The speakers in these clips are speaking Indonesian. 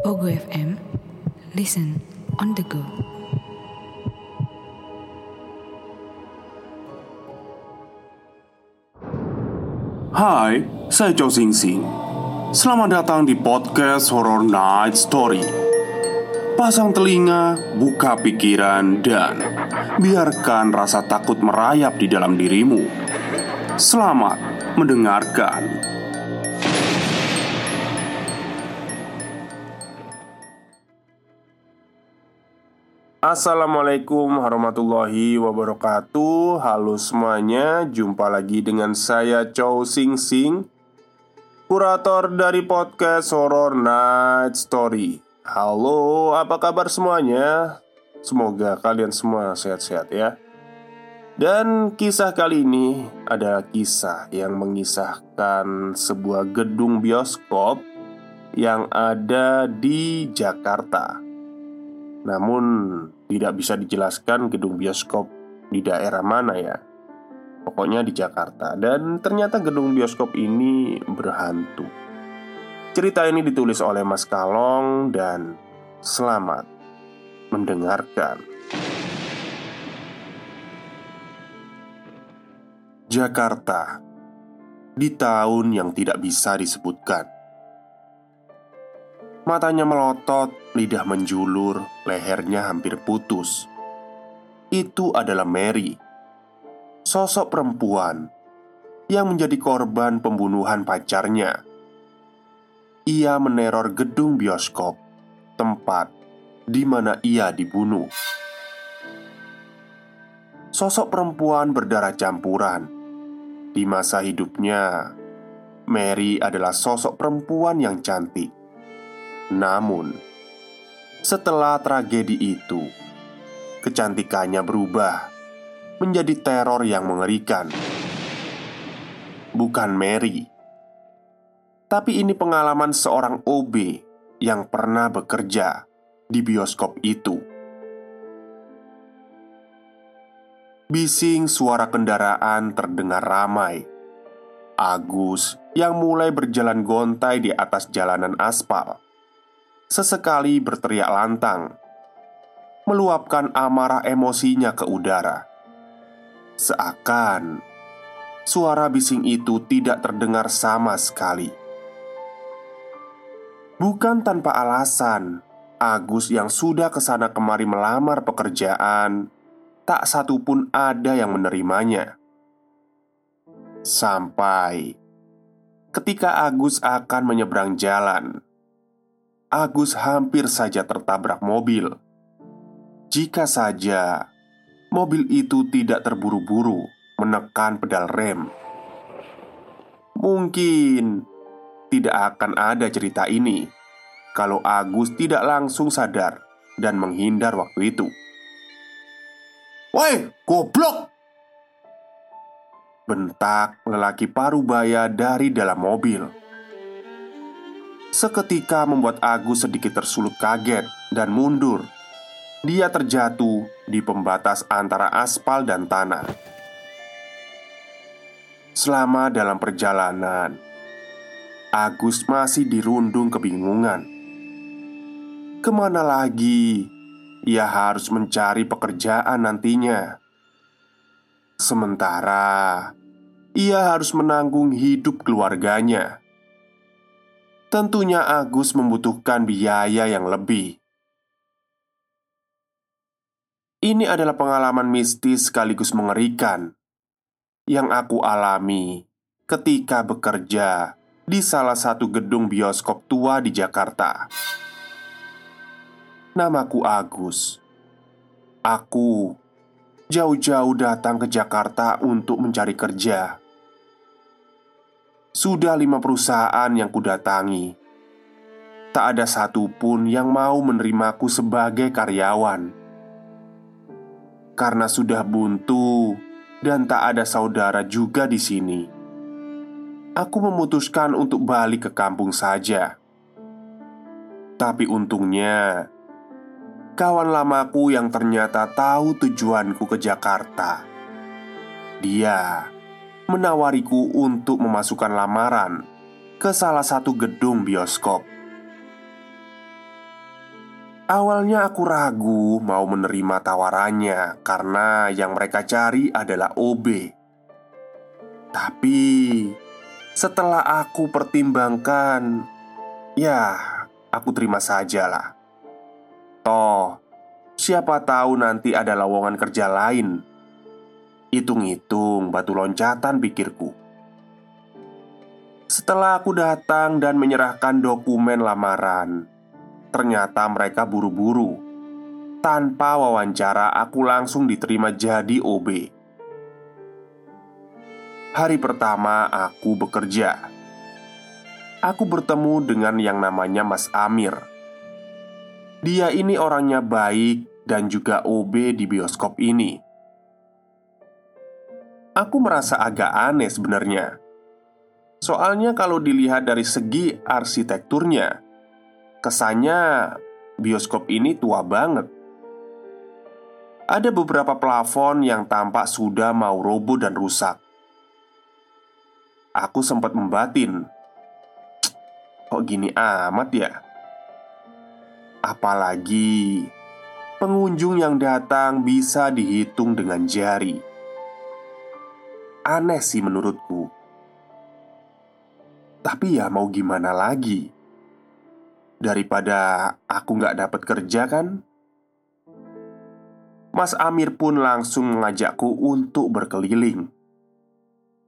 Pogo FM, listen on the go. Hai, saya Chow Sing Sing. Selamat datang di podcast Horror Night Story. Pasang telinga, buka pikiran, dan biarkan rasa takut merayap di dalam dirimu. Selamat mendengarkan. Assalamualaikum warahmatullahi wabarakatuh. Halo semuanya Jumpa lagi dengan saya Chow Sing Sing Kurator dari podcast Horror Night Story. Halo, apa kabar semuanya? Semoga kalian semua sehat-sehat ya. Dan kisah kali ini ada kisah yang mengisahkan sebuah gedung bioskop Yang ada di Jakarta namun tidak bisa dijelaskan gedung bioskop di daerah mana ya. Pokoknya di Jakarta. Dan ternyata gedung bioskop ini berhantu. Cerita ini ditulis oleh Mas Kalong dan selamat mendengarkan. Jakarta Di tahun yang tidak bisa disebutkan Matanya melotot, lidah menjulur, lehernya hampir putus. Itu adalah Mary, sosok perempuan yang menjadi korban pembunuhan pacarnya. Ia meneror gedung bioskop, tempat di mana ia dibunuh. Sosok perempuan berdarah campuran di masa hidupnya. Mary adalah sosok perempuan yang cantik namun, setelah tragedi itu, kecantikannya berubah menjadi teror yang mengerikan. Bukan Mary, tapi ini pengalaman seorang OB yang pernah bekerja di bioskop itu. Bising suara kendaraan terdengar ramai. Agus yang mulai berjalan gontai di atas jalanan aspal sesekali berteriak lantang, meluapkan amarah emosinya ke udara. Seakan suara bising itu tidak terdengar sama sekali. Bukan tanpa alasan, Agus yang sudah ke sana kemari melamar pekerjaan, tak satu pun ada yang menerimanya. Sampai ketika Agus akan menyeberang jalan, Agus hampir saja tertabrak mobil. Jika saja mobil itu tidak terburu-buru menekan pedal rem, mungkin tidak akan ada cerita ini kalau Agus tidak langsung sadar dan menghindar waktu itu. "Woi, goblok!" bentak lelaki parubaya dari dalam mobil seketika membuat Agus sedikit tersulut kaget dan mundur. Dia terjatuh di pembatas antara aspal dan tanah. Selama dalam perjalanan, Agus masih dirundung kebingungan. Ke mana lagi ia harus mencari pekerjaan nantinya? Sementara ia harus menanggung hidup keluarganya. Tentunya Agus membutuhkan biaya yang lebih. Ini adalah pengalaman mistis sekaligus mengerikan yang aku alami ketika bekerja di salah satu gedung bioskop tua di Jakarta. Namaku Agus. Aku jauh-jauh datang ke Jakarta untuk mencari kerja. Sudah lima perusahaan yang kudatangi. Tak ada satupun yang mau menerimaku sebagai karyawan. Karena sudah buntu dan tak ada saudara juga di sini Aku memutuskan untuk balik ke kampung saja. Tapi untungnya Kawan lamaku yang ternyata tahu tujuanku ke Jakarta Dia menawariku untuk memasukkan lamaran ke salah satu gedung bioskop. Awalnya aku ragu mau menerima tawarannya karena yang mereka cari adalah OB. Tapi setelah aku pertimbangkan, ya aku terima sajalah. Toh, siapa tahu nanti ada lowongan kerja lain. Hitung-hitung batu loncatan pikirku. Setelah aku datang dan menyerahkan dokumen lamaran, Ternyata mereka buru-buru. Tanpa wawancara, aku langsung diterima jadi OB. Hari pertama aku bekerja. Aku bertemu dengan yang namanya Mas Amir. Dia ini orangnya baik dan juga OB di bioskop ini. Aku merasa agak aneh sebenarnya. Soalnya kalau dilihat dari segi arsitekturnya, Kesannya bioskop ini tua banget. Ada beberapa plafon yang tampak sudah mau roboh dan rusak. Aku sempat membatin, "Kok gini amat ya?" Apalagi pengunjung yang datang bisa dihitung dengan jari. Aneh sih menurutku. Tapi ya mau gimana lagi? Daripada aku nggak dapat kerja kan Mas Amir pun langsung mengajakku untuk berkeliling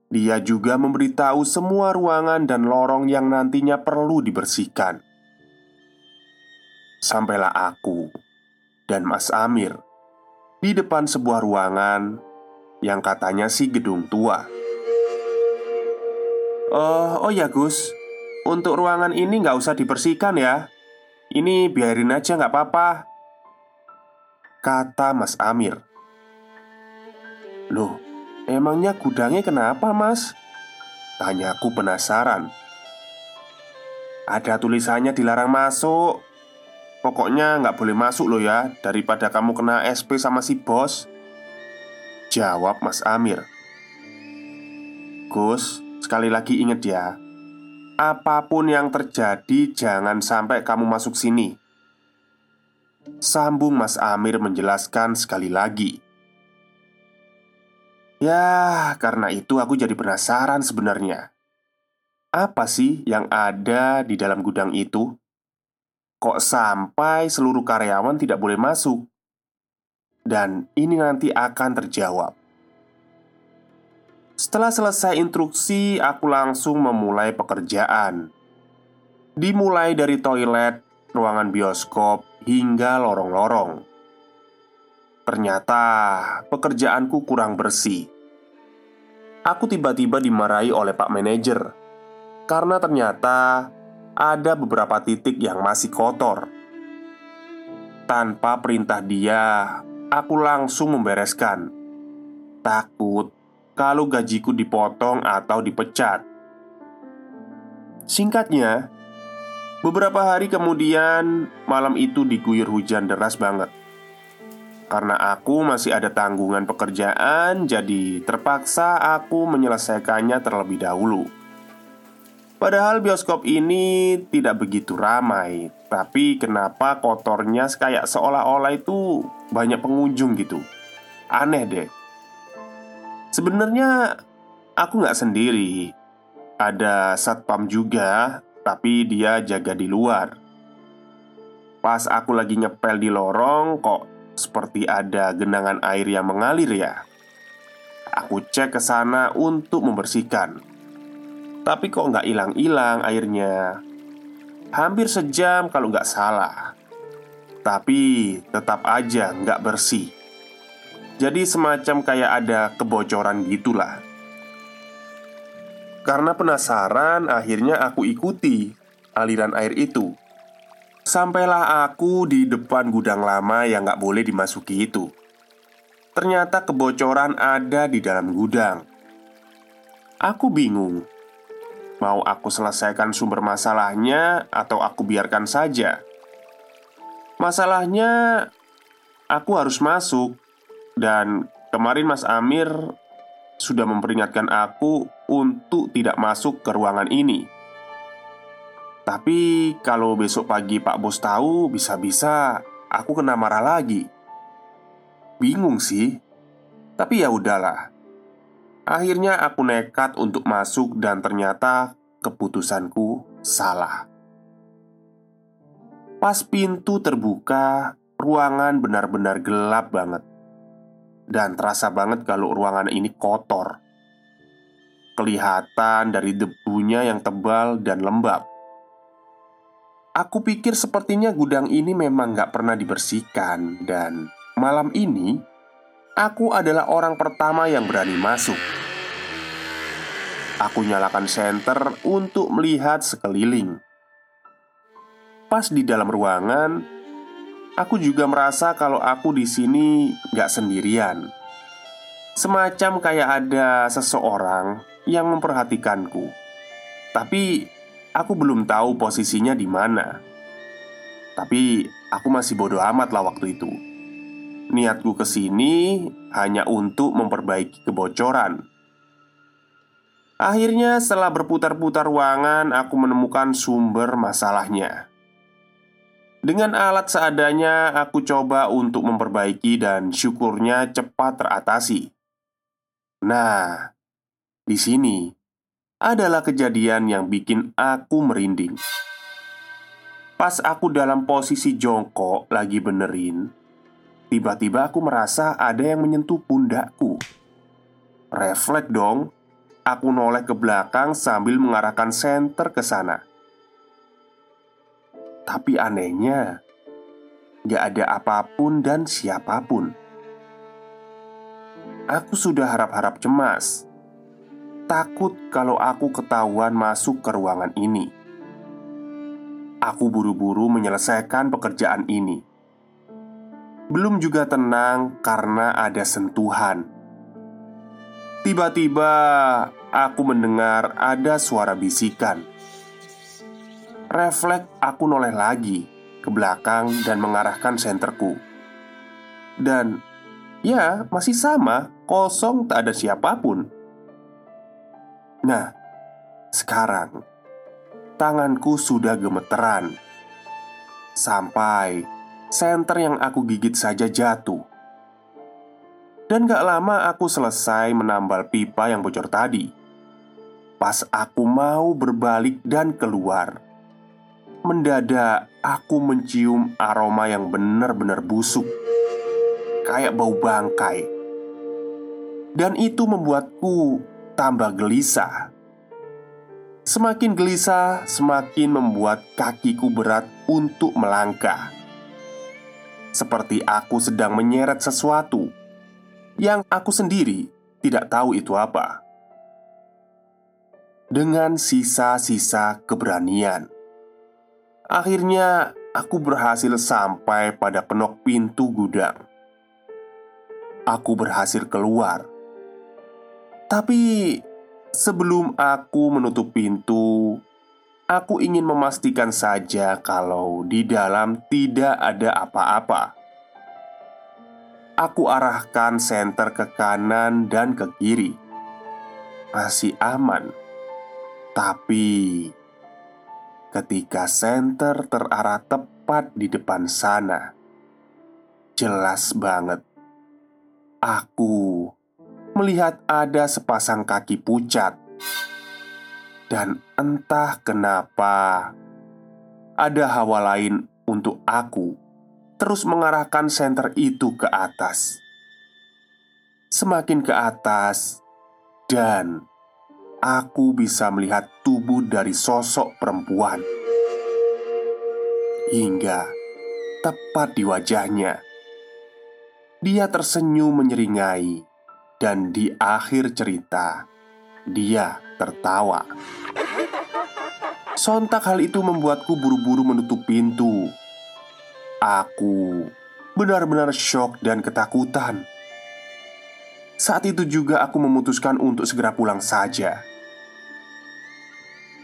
Dia juga memberitahu semua ruangan dan lorong yang nantinya perlu dibersihkan Sampailah aku dan Mas Amir Di depan sebuah ruangan Yang katanya sih gedung tua. Oh, oh ya Gus. Untuk ruangan ini nggak usah dibersihkan ya. Ini biarin aja nggak apa-apa. Kata Mas Amir. Loh, emangnya gudangnya kenapa mas? Tanyaku penasaran. Ada tulisannya dilarang masuk. Pokoknya nggak boleh masuk loh ya Daripada kamu kena SP sama si bos Jawab Mas Amir Gus, sekali lagi inget ya Apa pun yang terjadi, jangan sampai kamu masuk sini. Sambung Mas Amir menjelaskan sekali lagi. Ya, karena itu aku jadi penasaran sebenarnya. Apa sih yang ada di dalam gudang itu? Kok sampai seluruh karyawan tidak boleh masuk? Dan ini nanti akan terjawab. Setelah selesai instruksi, aku langsung memulai pekerjaan. Dimulai dari toilet, ruangan bioskop, hingga lorong-lorong. Ternyata pekerjaanku kurang bersih. Aku tiba-tiba dimarahi oleh Pak Manajer karena ternyata ada beberapa titik yang masih kotor. Tanpa perintah dia, aku langsung membereskan. Takut kalau gajiku dipotong atau dipecat. Singkatnya, beberapa hari kemudian malam itu diguyur hujan deras banget. Karena aku masih ada tanggungan pekerjaan, jadi terpaksa aku menyelesaikannya terlebih dahulu. Padahal bioskop ini tidak begitu ramai, tapi kenapa kotornya kayak seolah-olah itu banyak pengunjung gitu? Aneh deh. Sebenarnya aku nggak sendiri. Ada satpam juga Tapi dia jaga di luar. Pas aku lagi ngepel di lorong Kok seperti ada genangan air yang mengalir ya? Aku cek ke sana untuk membersihkan Tapi kok nggak hilang-hilang airnya? Hampir sejam kalau nggak salah. Tapi tetap aja nggak bersih. Jadi semacam kayak ada kebocoran gitulah. Karena penasaran akhirnya aku ikuti aliran air itu. Sampailah aku di depan gudang lama yang gak boleh dimasuki itu. Ternyata kebocoran ada di dalam gudang. Aku bingung Mau aku selesaikan sumber masalahnya atau aku biarkan saja Masalahnya Aku harus masuk dan kemarin Mas Amir sudah memperingatkan aku untuk tidak masuk ke ruangan ini. Tapi kalau besok pagi Pak Bos tahu, bisa-bisa aku kena marah lagi. Bingung sih, tapi ya udahlah. Akhirnya aku nekat untuk masuk dan ternyata keputusanku salah. Pas pintu terbuka, ruangan benar-benar gelap banget. Dan terasa banget kalau ruangan ini kotor. Kelihatan dari debunya yang tebal dan lembab. Aku pikir sepertinya gudang ini memang gak pernah dibersihkan Dan malam ini Aku adalah orang pertama yang berani masuk Aku nyalakan senter untuk melihat sekeliling Pas di dalam ruangan Aku juga merasa kalau aku di sini gak sendirian Semacam kayak ada seseorang yang memperhatikanku Tapi Aku belum tahu posisinya di mana. Tapi aku masih bodoh amat lah waktu itu. Niatku ke sini hanya untuk memperbaiki kebocoran. Akhirnya, setelah berputar-putar ruangan, aku menemukan sumber masalahnya. Dengan alat seadanya, aku coba untuk memperbaiki, dan syukurnya cepat teratasi. Nah, di sini adalah kejadian yang bikin aku merinding. Pas aku dalam posisi jongkok lagi benerin, tiba-tiba aku merasa ada yang menyentuh pundakku. Refleks dong, aku noleh ke belakang sambil mengarahkan senter ke sana. Tapi anehnya, gak ada apa pun dan siapa pun. Aku sudah harap-harap cemas takut kalau aku ketahuan masuk ke ruangan ini. Aku buru-buru menyelesaikan pekerjaan ini. Belum juga tenang karena ada sentuhan. Tiba-tiba aku mendengar ada suara bisikan. Refleks aku noleh lagi ke belakang dan mengarahkan senterku. Dan ya, masih sama, kosong tak ada siapa pun. Nah, sekarang tanganku sudah gemeteran sampai senter yang aku gigit saja jatuh. Dan gak lama aku selesai menambal pipa yang bocor tadi. Pas aku mau berbalik dan keluar, mendadak aku mencium aroma yang benar-benar busuk, kayak bau bangkai, dan itu membuatku tambah gelisah. Semakin gelisah, semakin membuat kakiku berat untuk melangkah. Seperti aku sedang menyeret sesuatu yang aku sendiri tidak tahu itu apa. Dengan sisa-sisa keberanian, akhirnya aku berhasil sampai pada penok pintu gudang. Aku berhasil keluar tapi sebelum aku menutup pintu, aku ingin memastikan saja kalau di dalam tidak ada apa-apa. Aku arahkan senter ke kanan dan ke kiri. Masih aman. Tapi ketika senter terarah tepat di depan sana, jelas banget aku melihat ada sepasang kaki pucat, dan entah kenapa ada hawa lain untuk aku terus mengarahkan senter itu ke atas. Semakin ke atas, dan aku bisa melihat tubuh dari sosok perempuan hingga tepat di wajahnya. Dia tersenyum menyeringai dan di akhir cerita, dia tertawa. Sontak hal itu membuatku buru-buru menutup pintu. Aku benar-benar shock dan ketakutan. Saat itu juga aku memutuskan untuk segera pulang saja.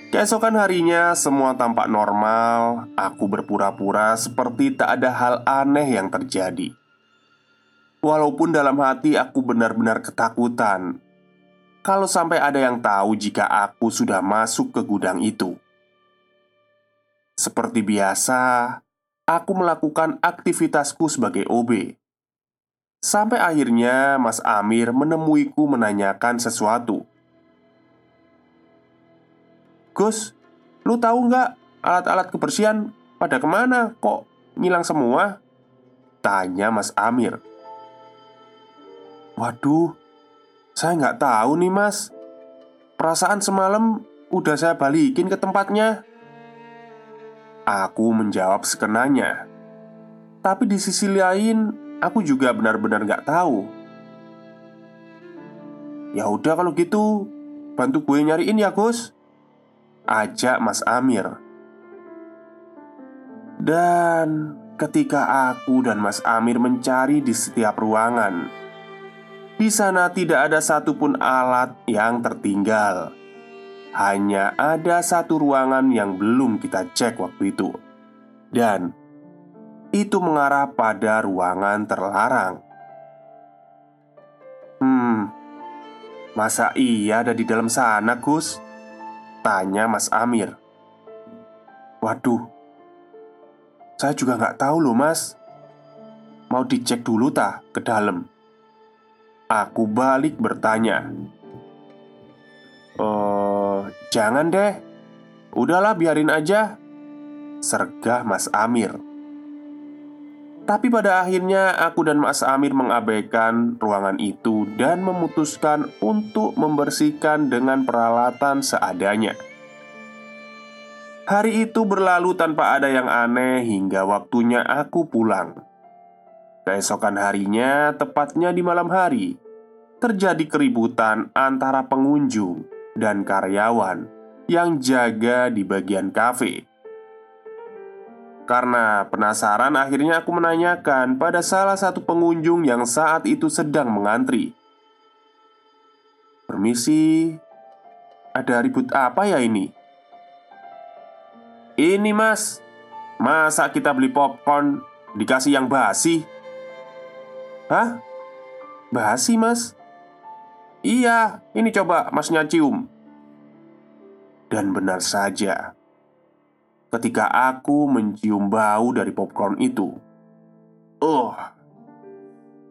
Keesokan harinya, semua tampak normal. Aku berpura-pura seperti tak ada hal aneh yang terjadi. Walaupun dalam hati aku benar-benar ketakutan Kalau sampai ada yang tahu jika aku sudah masuk ke gudang itu Seperti biasa aku melakukan aktivitasku sebagai OB. Sampai akhirnya Mas Amir menemuiku menanyakan sesuatu. Gus, lu tahu nggak alat-alat kebersihan pada ke mana? Kok ngilang semua? Tanya Mas Amir. Waduh, saya nggak tahu nih mas. Perasaan semalam udah saya balikin ke tempatnya. Aku menjawab sekenanya. Tapi di sisi lain Aku juga benar-benar nggak tahu. Ya udah kalau gitu Bantu gue nyariin ya Gus. Ajak Mas Amir. Dan ketika aku dan Mas Amir mencari di setiap ruangan di sana tidak ada satupun alat yang tertinggal. Hanya ada satu ruangan yang belum kita cek waktu itu, dan itu mengarah pada ruangan terlarang. Hmm, masa iya ada di dalam sana, Gus? Tanya Mas Amir. Waduh, saya juga nggak tahu loh, Mas. Mau dicek dulu tak ke dalam? Aku balik bertanya. Eh, jangan deh. Udahlah biarin aja Sergah Mas Amir. Tapi pada akhirnya aku dan Mas Amir mengabaikan ruangan itu Dan memutuskan untuk membersihkan dengan peralatan seadanya. Hari itu berlalu tanpa ada yang aneh hingga waktunya aku pulang Keesokan harinya, tepatnya di malam hari, terjadi keributan antara pengunjung dan karyawan yang jaga di bagian kafe. Karena penasaran, akhirnya aku menanyakan pada salah satu pengunjung yang saat itu sedang mengantri. "Permisi, ada ribut apa ya ini?" "Ini, Mas, masa kita beli popcorn dikasih yang basi?" Hah? Basi mas? Iya, ini coba masnya cium. Dan benar saja Ketika aku mencium bau dari popcorn itu Oh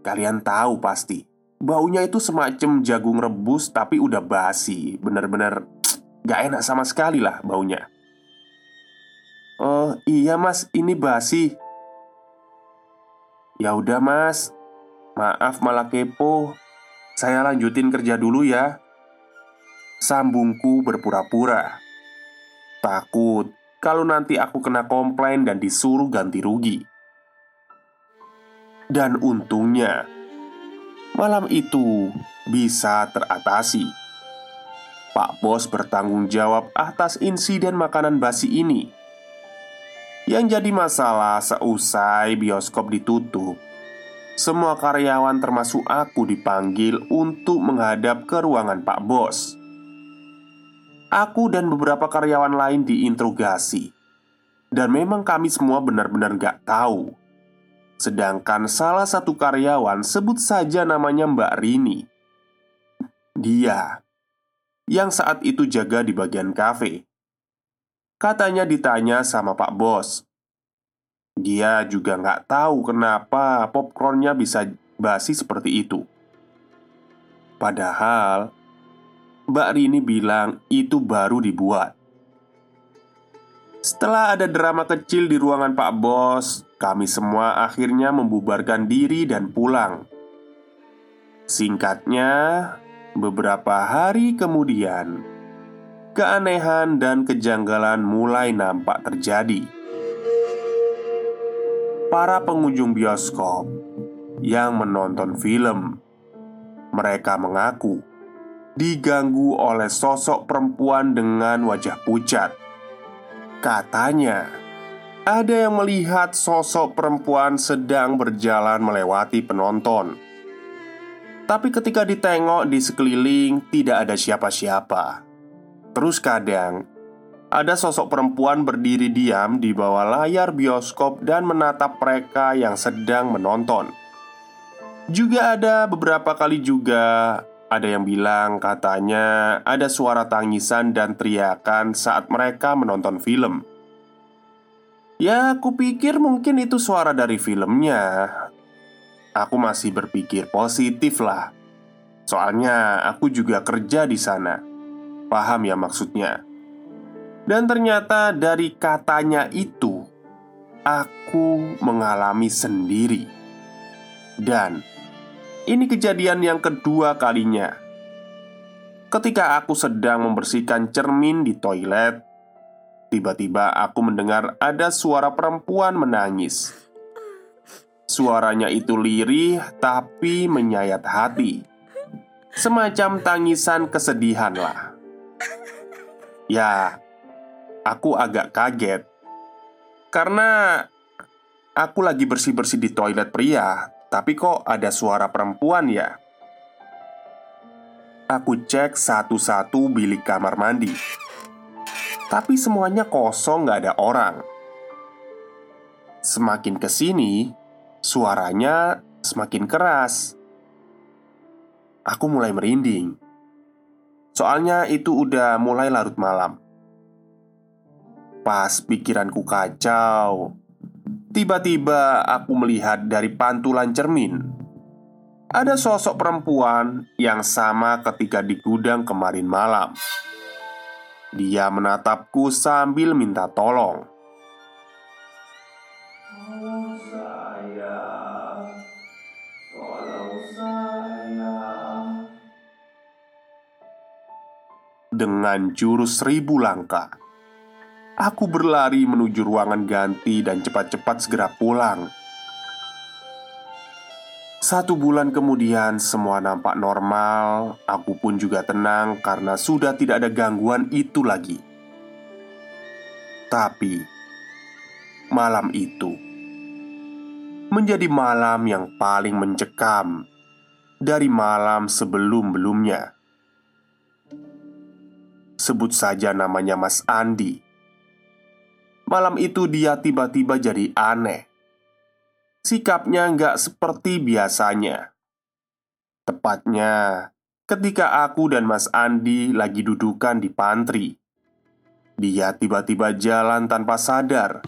Kalian tahu pasti Baunya itu semacam jagung rebus tapi udah basi. Bener-bener Gak enak sama sekali lah baunya. Oh iya mas ini basi. Ya udah mas Maaf malah kepo. Saya lanjutin kerja dulu ya. Sambungku berpura-pura. Takut kalau nanti aku kena komplain dan disuruh ganti rugi. Dan untungnya Malam itu bisa teratasi. Pak Bos bertanggung jawab atas insiden makanan basi ini. Yang jadi masalah seusai bioskop ditutup semua karyawan termasuk aku dipanggil untuk menghadap ke ruangan Pak Bos. Aku dan beberapa karyawan lain diinterogasi Dan memang kami semua benar-benar gak tahu. Sedangkan salah satu karyawan sebut saja namanya Mbak Rini. Dia Yang saat itu jaga di bagian kafe. Katanya ditanya sama Pak Bos dia juga nggak tahu kenapa popcornnya bisa basi seperti itu. Padahal Mbak Rini bilang itu baru dibuat. Setelah ada drama kecil di ruangan Pak Bos, kami semua akhirnya membubarkan diri dan pulang. Singkatnya, beberapa hari kemudian, keanehan dan kejanggalan mulai nampak terjadi para pengunjung bioskop yang menonton film. Mereka mengaku diganggu oleh sosok perempuan dengan wajah pucat. Katanya, ada yang melihat sosok perempuan sedang berjalan melewati penonton. Tapi ketika ditengok di sekeliling, tidak ada siapa-siapa. Terus kadang ada sosok perempuan berdiri diam di bawah layar bioskop dan menatap mereka yang sedang menonton. Juga ada beberapa kali juga ada yang bilang katanya ada suara tangisan dan teriakan saat mereka menonton film. Ya, aku pikir mungkin itu suara dari filmnya. Aku masih berpikir positif lah. Soalnya aku juga kerja di sana. Paham ya maksudnya? Dan ternyata dari katanya itu Aku mengalami sendiri. Dan Ini kejadian yang kedua kalinya. Ketika aku sedang membersihkan cermin di toilet Tiba-tiba aku mendengar ada suara perempuan menangis. Suaranya itu lirih tapi menyayat hati. Semacam tangisan kesedihan lah. Ya, aku agak kaget karena aku lagi bersih-bersih di toilet pria, tapi kok ada suara perempuan ya? Aku cek satu-satu bilik kamar mandi, tapi semuanya kosong, nggak ada orang. Semakin ke sini, suaranya semakin keras. Aku mulai merinding. Soalnya itu udah mulai larut malam. Pas pikiranku kacau, tiba-tiba aku melihat dari pantulan cermin ada sosok perempuan yang sama ketika di gudang kemarin malam. Dia menatapku sambil minta tolong. Tolong saya, tolong saya. Dengan jurus seribu langkah, Aku berlari menuju ruangan ganti dan cepat-cepat segera pulang. Satu bulan kemudian, semua nampak normal. Aku pun juga tenang karena sudah tidak ada gangguan itu lagi. Tapi malam itu menjadi malam yang paling mencekam dari malam sebelum-belumnya. Sebut saja namanya Mas Andi Malam itu dia tiba-tiba jadi aneh. Sikapnya nggak seperti biasanya. Tepatnya ketika aku dan Mas Andi lagi dudukan di pantry Dia tiba-tiba jalan tanpa sadar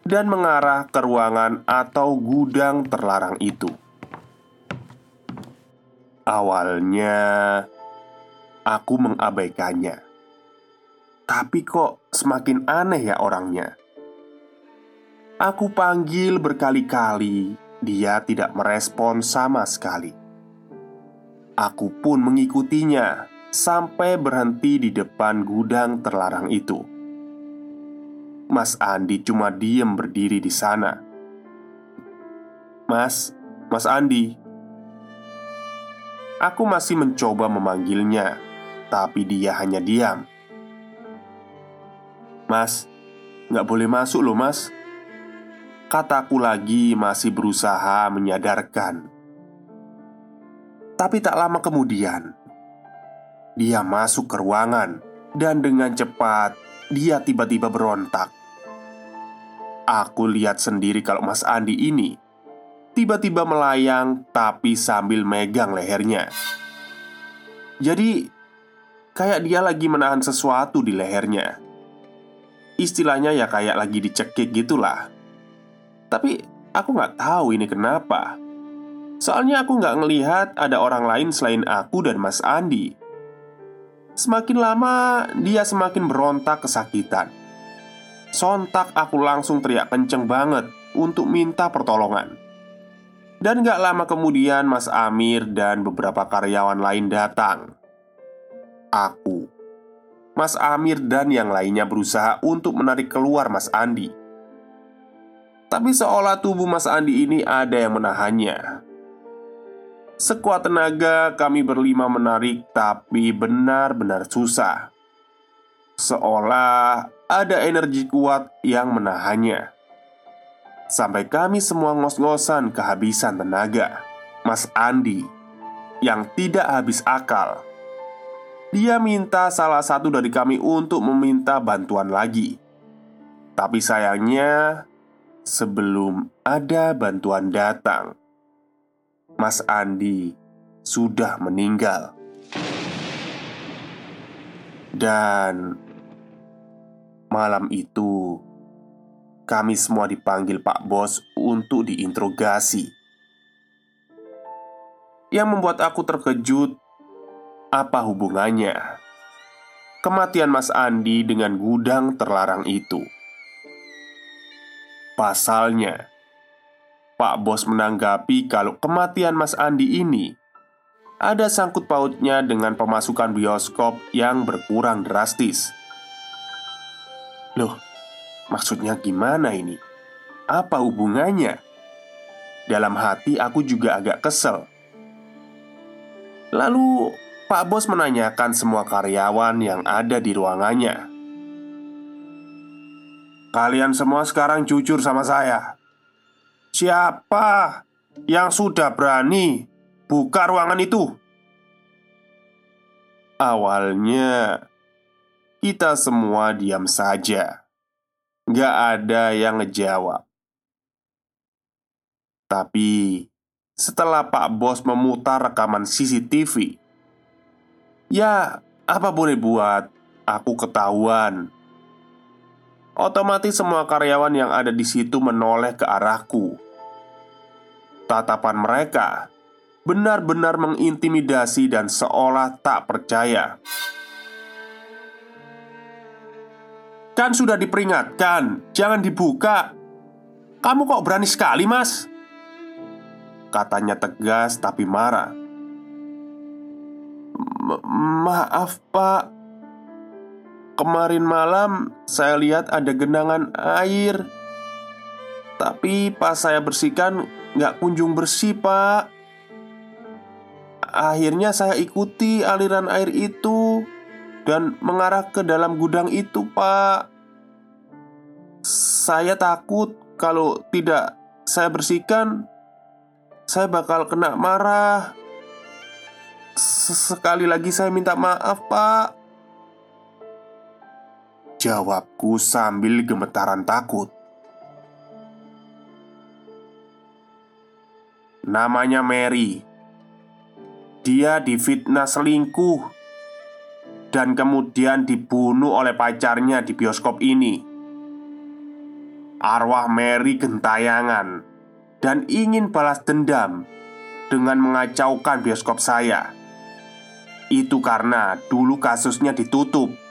Dan mengarah ke ruangan atau gudang terlarang itu. Awalnya Aku mengabaikannya. Tapi kok semakin aneh ya orangnya Aku panggil berkali-kali, dia tidak merespon sama sekali. Aku pun mengikutinya sampai berhenti di depan gudang terlarang itu. Mas Andi cuma diem berdiri di sana. "Mas, Mas Andi." Aku masih mencoba memanggilnya, tapi dia hanya diam. "Mas, nggak boleh masuk loh, Mas." Kataku lagi masih berusaha menyadarkan. Tapi tak lama kemudian Dia masuk ke ruangan Dan dengan cepat Dia tiba-tiba berontak. Aku lihat sendiri kalau Mas Andi ini Tiba-tiba melayang Tapi sambil megang lehernya. Jadi Kayak dia lagi menahan sesuatu di lehernya. Istilahnya ya kayak lagi dicekik gitulah tapi aku nggak tahu ini kenapa. Soalnya aku nggak ngelihat ada orang lain selain aku dan Mas Andi. Semakin lama dia semakin berontak kesakitan. Sontak aku langsung teriak kenceng banget untuk minta pertolongan. Dan gak lama kemudian Mas Amir dan beberapa karyawan lain datang. Aku Mas Amir dan yang lainnya berusaha untuk menarik keluar Mas Andi tapi seolah tubuh Mas Andi ini ada yang menahannya. Sekuat tenaga kami berlima menarik Tapi benar-benar susah. Seolah ada energi kuat yang menahannya. Sampai kami semua ngos-ngosan kehabisan tenaga Mas Andi Yang tidak habis akal. Dia minta salah satu dari kami untuk meminta bantuan lagi. Tapi sayangnya Sebelum ada bantuan datang, Mas Andi sudah meninggal, dan malam itu kami semua dipanggil Pak Bos untuk diinterogasi. Yang membuat aku terkejut, apa hubungannya kematian Mas Andi dengan gudang terlarang itu? Pasalnya, Pak Bos menanggapi kalau kematian Mas Andi ini ada sangkut pautnya dengan pemasukan bioskop yang berkurang drastis. Loh, maksudnya gimana ini? Apa hubungannya? Dalam hati aku juga agak kesel. Lalu Pak Bos menanyakan semua karyawan yang ada di ruangannya. Kalian semua sekarang jujur sama saya. Siapa yang sudah berani Buka ruangan itu. Awalnya, kita semua diam saja. Gak ada yang ngejawab. Tapi, setelah Pak Bos memutar rekaman CCTV, ya, apa boleh buat, aku ketahuan. Otomatis semua karyawan yang ada di situ menoleh ke arahku. Tatapan mereka benar-benar mengintimidasi dan seolah tak percaya. Kan sudah diperingatkan, jangan dibuka. Kamu kok berani sekali, Mas? Katanya tegas tapi marah. Maaf, Pak. Kemarin malam saya lihat ada genangan air. Tapi pas saya bersihkan nggak kunjung bersih, Pak. Akhirnya saya ikuti aliran air itu dan mengarah ke dalam gudang itu, Pak. Saya takut kalau tidak saya bersihkan, saya bakal kena marah. Sekali lagi saya minta maaf, Pak. Jawabku sambil gemetaran takut. Namanya Mary dia difitnah selingkuh dan kemudian dibunuh oleh pacarnya di bioskop ini. Arwah Mary gentayangan dan ingin balas dendam dengan mengacaukan bioskop saya. Itu karena dulu kasusnya ditutup.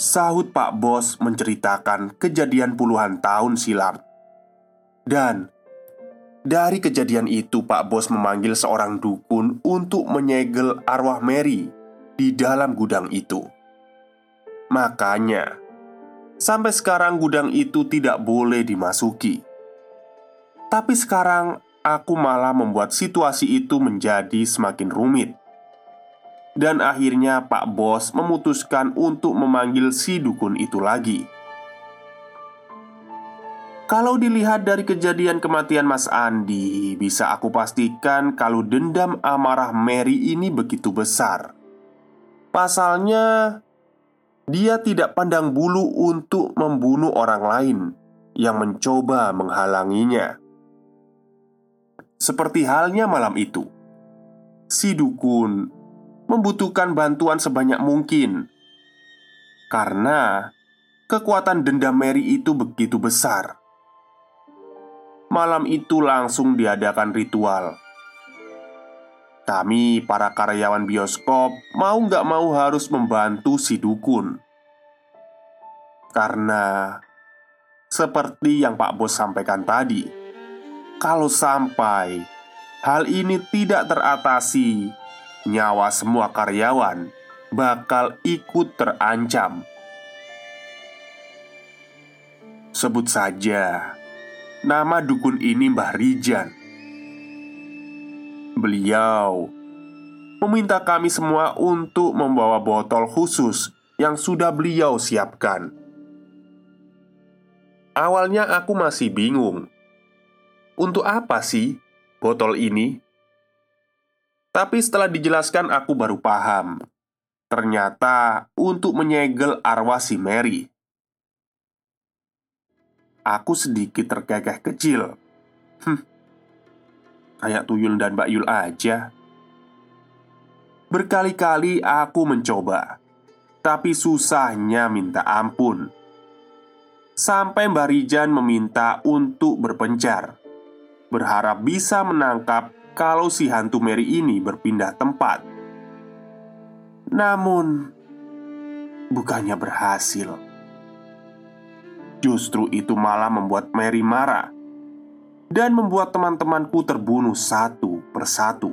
Sahut Pak Bos menceritakan kejadian puluhan tahun silam. Dan dari kejadian itu, Pak Bos memanggil seorang dukun untuk menyegel arwah Mary di dalam gudang itu. Makanya, sampai sekarang gudang itu tidak boleh dimasuki. Tapi sekarang aku malah membuat situasi itu menjadi semakin rumit. Dan akhirnya Pak Bos memutuskan untuk memanggil si dukun itu lagi. Kalau dilihat dari kejadian kematian Mas Andi, bisa aku pastikan kalau dendam amarah Mary ini begitu besar. Pasalnya, dia tidak pandang bulu untuk membunuh orang lain yang mencoba menghalanginya. Seperti halnya malam itu, si dukun membutuhkan bantuan sebanyak mungkin. Karena kekuatan dendam Mary itu begitu besar. Malam itu langsung diadakan ritual. Kami para karyawan bioskop Mau nggak mau harus membantu si dukun. Karena Seperti yang Pak Bos sampaikan tadi Kalau sampai Hal ini tidak teratasi Nyawa semua karyawan Bakal ikut terancam Sebut saja Nama dukun ini Mbah Rijan Beliau meminta kami semua untuk membawa botol khusus yang sudah beliau siapkan. Awalnya aku masih bingung, untuk apa sih botol ini? Tapi setelah dijelaskan, aku baru paham. Ternyata untuk menyegel arwah si Mary. Aku sedikit terkekeh kecil Hmm Kayak Tuyul dan Mbak Yul aja Berkali-kali aku mencoba Tapi susahnya minta ampun Sampai Mbah Rijan meminta untuk berpencar Berharap bisa menangkap kalau si hantu Mary ini berpindah tempat. Namun Bukannya berhasil. Justru itu malah membuat Mary marah Dan membuat teman-temanku terbunuh satu persatu.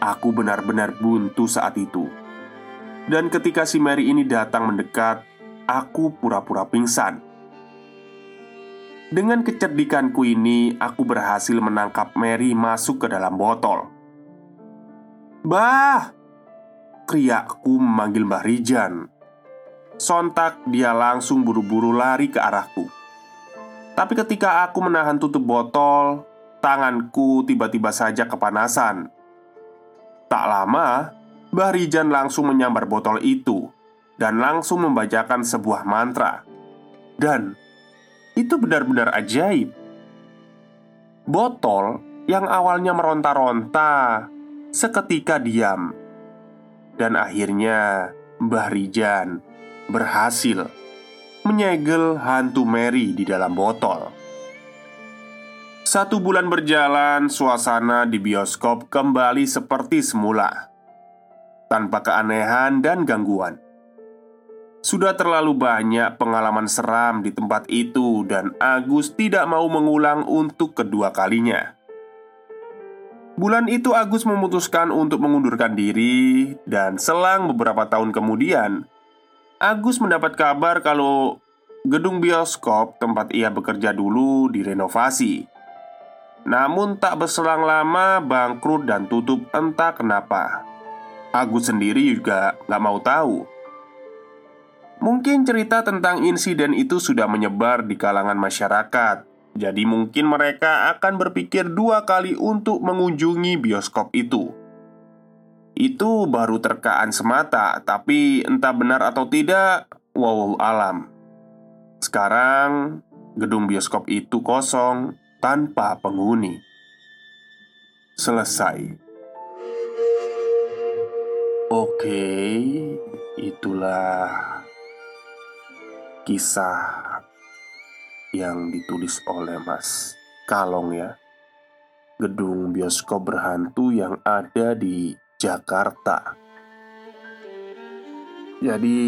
Aku benar-benar buntu saat itu. Dan ketika si Mary ini datang mendekat Aku pura-pura pingsan Dengan kecerdikanku ini Aku berhasil menangkap Mary masuk ke dalam botol Bah! Kriakku memanggil Mbah Rijan Sontak dia langsung buru-buru lari ke arahku Tapi ketika aku menahan tutup botol Tanganku tiba-tiba saja kepanasan Tak lama, Mbah Rijan langsung menyambar botol itu dan langsung membacakan sebuah mantra. Dan itu benar-benar ajaib. Botol yang awalnya meronta-ronta seketika diam. Dan akhirnya Mbah Rijan berhasil menyegel hantu Mary di dalam botol. Satu bulan berjalan, suasana di bioskop kembali seperti semula, tanpa keanehan dan gangguan. Sudah terlalu banyak pengalaman seram di tempat itu, dan Agus tidak mau mengulang untuk kedua kalinya. Bulan itu, Agus memutuskan untuk mengundurkan diri, dan selang beberapa tahun kemudian, Agus mendapat kabar kalau gedung bioskop tempat ia bekerja dulu direnovasi. Namun tak berselang lama bangkrut dan tutup entah kenapa. Agus sendiri juga gak mau tahu Mungkin cerita tentang insiden itu sudah menyebar di kalangan masyarakat Jadi mungkin mereka akan berpikir dua kali untuk mengunjungi bioskop itu Itu baru terkaan semata Tapi entah benar atau tidak Wow alam Sekarang gedung bioskop itu kosong tanpa penghuni. Selesai. Oke, itulah kisah yang ditulis oleh Mas Kalong ya. Gedung bioskop berhantu yang ada di Jakarta. Jadi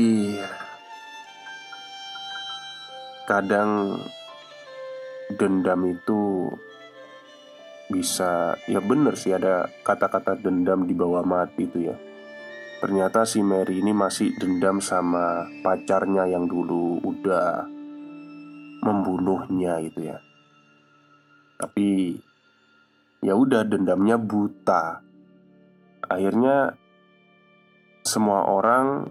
kadang dendam itu bisa ya bener sih ada kata-kata dendam di bawah mati itu ya Ternyata si Mary ini masih dendam sama pacarnya yang dulu udah membunuhnya itu ya. Tapi ya udah dendamnya buta. Akhirnya semua orang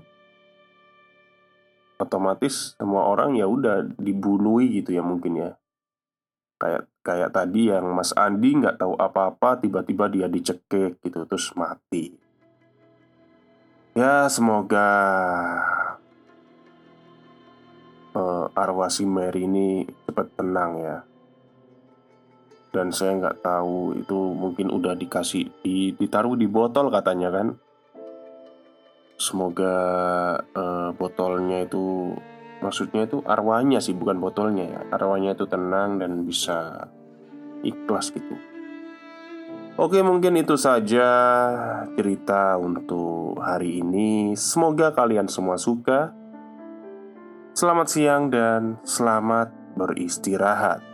otomatis semua orang ya udah dibunuhi gitu ya mungkin ya. Kayak kayak tadi yang Mas Andi nggak tahu apa-apa tiba-tiba dia dicekik gitu terus mati ya semoga uh, arwah si Mary ini cepat tenang ya. Dan saya nggak tahu itu mungkin udah dikasih di, ditaruh di botol katanya kan. Semoga uh, botolnya itu Maksudnya itu arwahnya sih bukan botolnya ya. Arwahnya itu tenang dan bisa ikhlas gitu Oke mungkin itu saja cerita untuk hari ini. Semoga kalian semua suka. Selamat siang dan selamat beristirahat